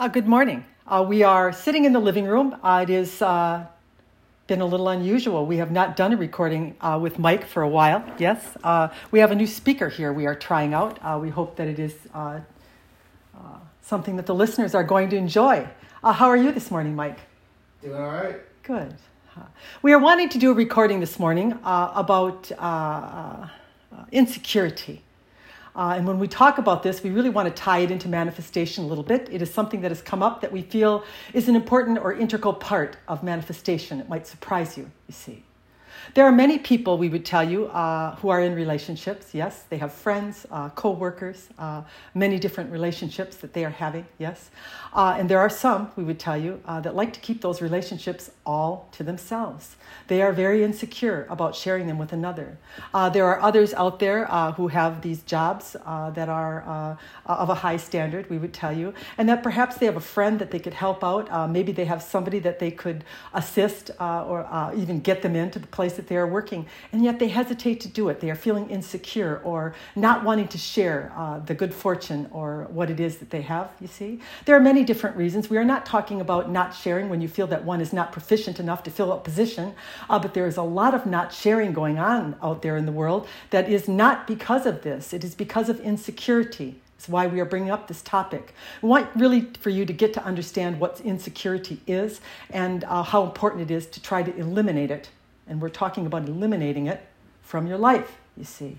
Uh, good morning. Uh, we are sitting in the living room. Uh, it has uh, been a little unusual. We have not done a recording uh, with Mike for a while. Yes, uh, we have a new speaker here we are trying out. we hope that it is something that the listeners are going to enjoy. how are you this morning, Mike? Doing all right. Good. We are wanting to do a recording this morning about insecurity. Uh, and when we talk about this, we really want to tie it into manifestation a little bit. It is something that has come up that we feel is an important or integral part of manifestation. It might surprise you, you see. There are many people, we would tell you, uh, who are in relationships. Yes, they have friends, uh, co workers, uh, many different relationships that they are having. Yes. Uh, and there are some, we would tell you, uh, that like to keep those relationships all to themselves. They are very insecure about sharing them with another. Uh, there are others out there who have these jobs that are of a high standard, we would tell you, and that perhaps they have a friend that they could help out. maybe they have somebody that they could assist or even get them into the place that they are working, and yet they hesitate to do it. They are feeling insecure or not wanting to share uh, the good fortune or what it is that they have, you see. There are many different reasons. We are not talking about not sharing when you feel that one is not proficient enough to fill a position, uh, but there is a lot of not sharing going on out there in the world that is not because of this, it is because of insecurity. It's why we are bringing up this topic. We want really for you to get to understand what insecurity is and uh, how important it is to try to eliminate it and we're talking about eliminating it from your life, you see.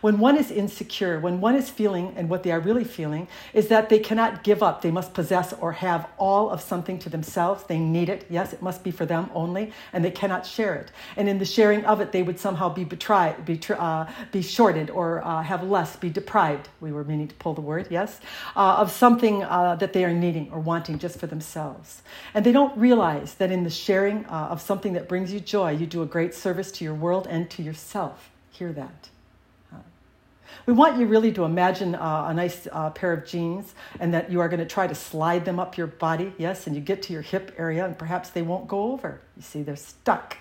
When one is insecure, when one is feeling, and what they are really feeling, is that they cannot give up. They must possess or have all of something to themselves. They need it. Yes, it must be for them only, and they cannot share it. And in the sharing of it, they would somehow be betrayed, be, uh, be shorted, or uh, have less, be deprived. We were meaning to pull the word, yes, uh, of something uh, that they are needing or wanting just for themselves. And they don't realize that in the sharing uh, of something that brings you joy, you do a great service to your world and to yourself. Hear that. We want you really to imagine uh, a nice uh, pair of jeans and that you are going to try to slide them up your body, yes, and you get to your hip area and perhaps they won't go over. You see, they're stuck.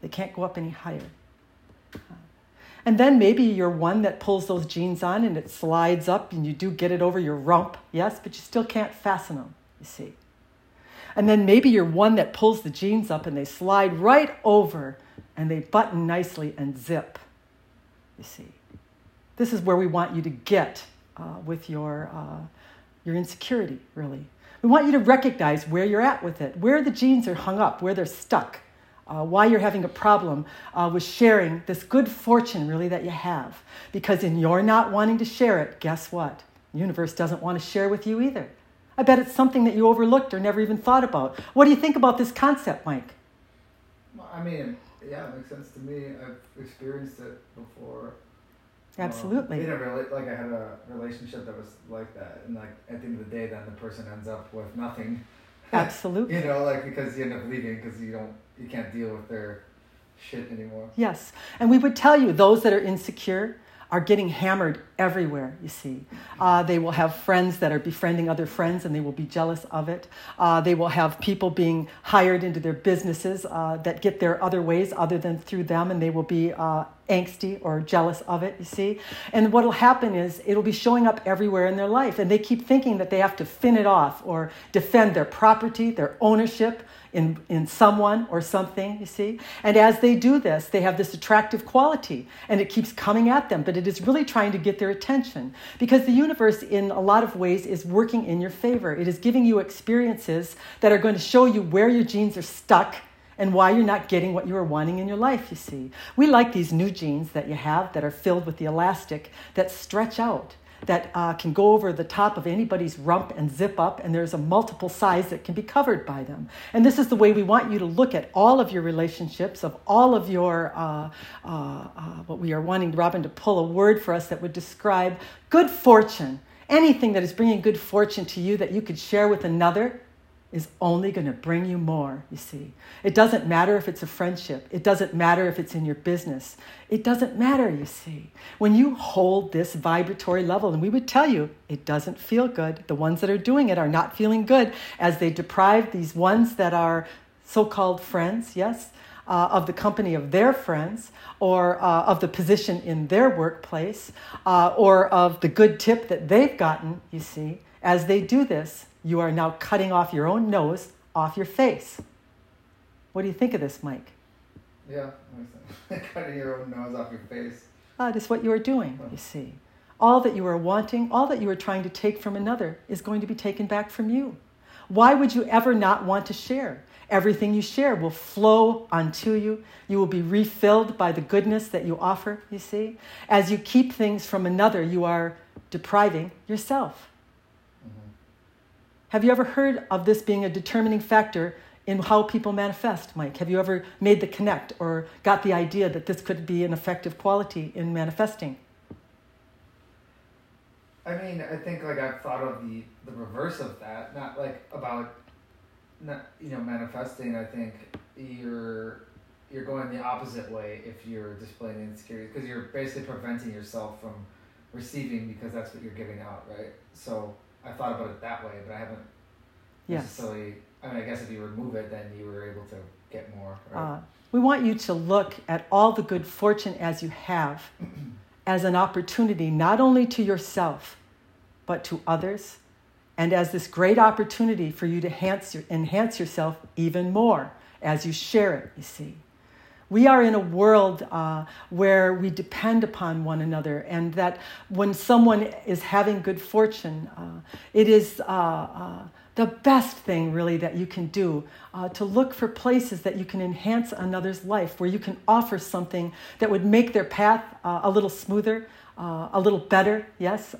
They can't go up any higher. And then maybe you're one that pulls those jeans on and it slides up and you do get it over your rump, yes, but you still can't fasten them, you see. And then maybe you're one that pulls the jeans up and they slide right over and they button nicely and zip, you see. This is where we want you to get uh, with your, uh, your insecurity, really. We want you to recognize where you're at with it, where the jeans are hung up, where they're stuck, uh, why you're having a problem uh, with sharing this good fortune, really, that you have. Because in your not wanting to share it, guess what? The universe doesn't want to share with you either. I bet it's something that you overlooked or never even thought about. What do you think about this concept, Mike? I mean, yeah, it makes sense to me. I've experienced it before. Absolutely. Um, in a rela- like I had a relationship that was like that, and like at the end of the day, then the person ends up with nothing. Absolutely. you know, like because you end up leaving because you don't, you can't deal with their shit anymore. Yes, and we would tell you those that are insecure are getting hammered everywhere, you see. Uh, they will have friends that are befriending other friends and they will be jealous of it. Uh, they will have people being hired into their businesses uh, that get their other ways other than through them and they will be uh, angsty or jealous of it, you see. And what will happen is it'll be showing up everywhere in their life and they keep thinking that they have to fin it off or defend their property, their ownership in, in someone or something, you see? And as they do this, they have this attractive quality and it keeps coming at them, but it is really trying to get their attention because the universe, in a lot of ways, is working in your favor. It is giving you experiences that are going to show you where your jeans are stuck and why you're not getting what you are wanting in your life, you see. We like these new jeans that you have that are filled with the elastic that stretch out that uh, can go over the top of anybody's rump and zip up, and there's a multiple size that can be covered by them. And this is the way we want you to look at all of your relationships, of all of your, uh, uh, uh, what we are wanting Robin to pull a word for us that would describe good fortune. Anything that is bringing good fortune to you that you could share with another, is only going to bring you more, you see. It doesn't matter if it's a friendship. It doesn't matter if it's in your business. It doesn't matter, you see. When you hold this vibratory level, and we would tell you it doesn't feel good, the ones that are doing it are not feeling good as they deprive these ones that are so called friends, yes, uh, of the company of their friends or uh, of the position in their workplace uh, or of the good tip that they've gotten, you see, as they do this, you are now cutting off your own nose off your face. What do you think of this, Mike? Yeah, cutting your own nose off your face. Ah, that is what you are doing, you see. All that you are wanting, all that you are trying to take from another, is going to be taken back from you. Why would you ever not want to share? Everything you share will flow onto you. You will be refilled by the goodness that you offer, you see. As you keep things from another, you are depriving yourself. Have you ever heard of this being a determining factor in how people manifest, Mike? Have you ever made the connect or got the idea that this could be an effective quality in manifesting? I mean, I think like I've thought of the the reverse of that, not like about not you know manifesting. I think you're you're going the opposite way if you're displaying insecurity because you're basically preventing yourself from receiving because that's what you're giving out, right? So I thought about it that way, but I haven't yes. necessarily I mean, I guess if you remove it, then you were able to get more. Right? Uh, we want you to look at all the good fortune as you have as an opportunity not only to yourself, but to others, and as this great opportunity for you to enhance, your, enhance yourself even more as you share it, you see. We are in a world uh, where we depend upon one another, and that when someone is having good fortune, uh, it is. Uh, uh the best thing really that you can do uh, to look for places that you can enhance another's life where you can offer something that would make their path uh, a little smoother a little better yes?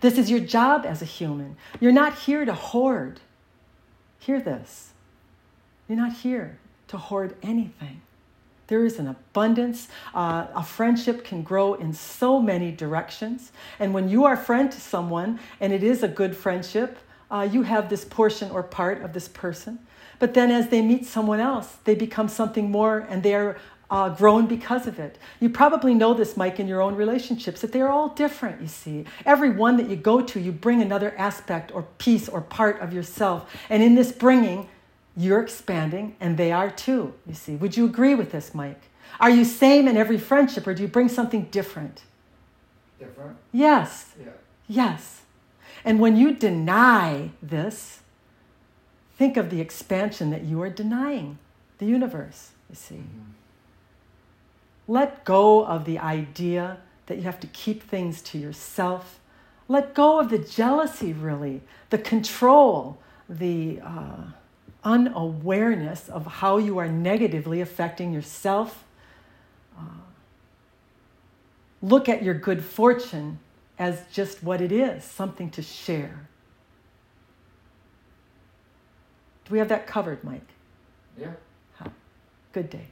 This is your job as a human. You're not here to hoard. Hear this. You're not here to hoard anything there is an abundance. Uh, a friendship can grow in so many directions. And when you are a friend to someone, and it is a good friendship, uh, you have this portion or part of this person. But then as they meet someone else, they become something more and they're uh, grown because of it. You probably know this, Mike, in your own relationships, that they're all different, you see. Every one that you go to, you bring another aspect or piece or part of yourself. And in this bringing, you're expanding and they are too, you see. Would you agree with this, Mike? Are you same in every friendship or do you bring something different? Different? Yes. Yeah. Yes. And when you deny this, think of the expansion that you are denying the universe, you see. Mm-hmm. Let go of the idea that you have to keep things to yourself. Let go of the jealousy, really, the control, the uh, unawareness of how you are negatively affecting yourself. Uh, look at your good fortune as just what it is something to share. Do we have that covered, Mike? Yeah. Good day.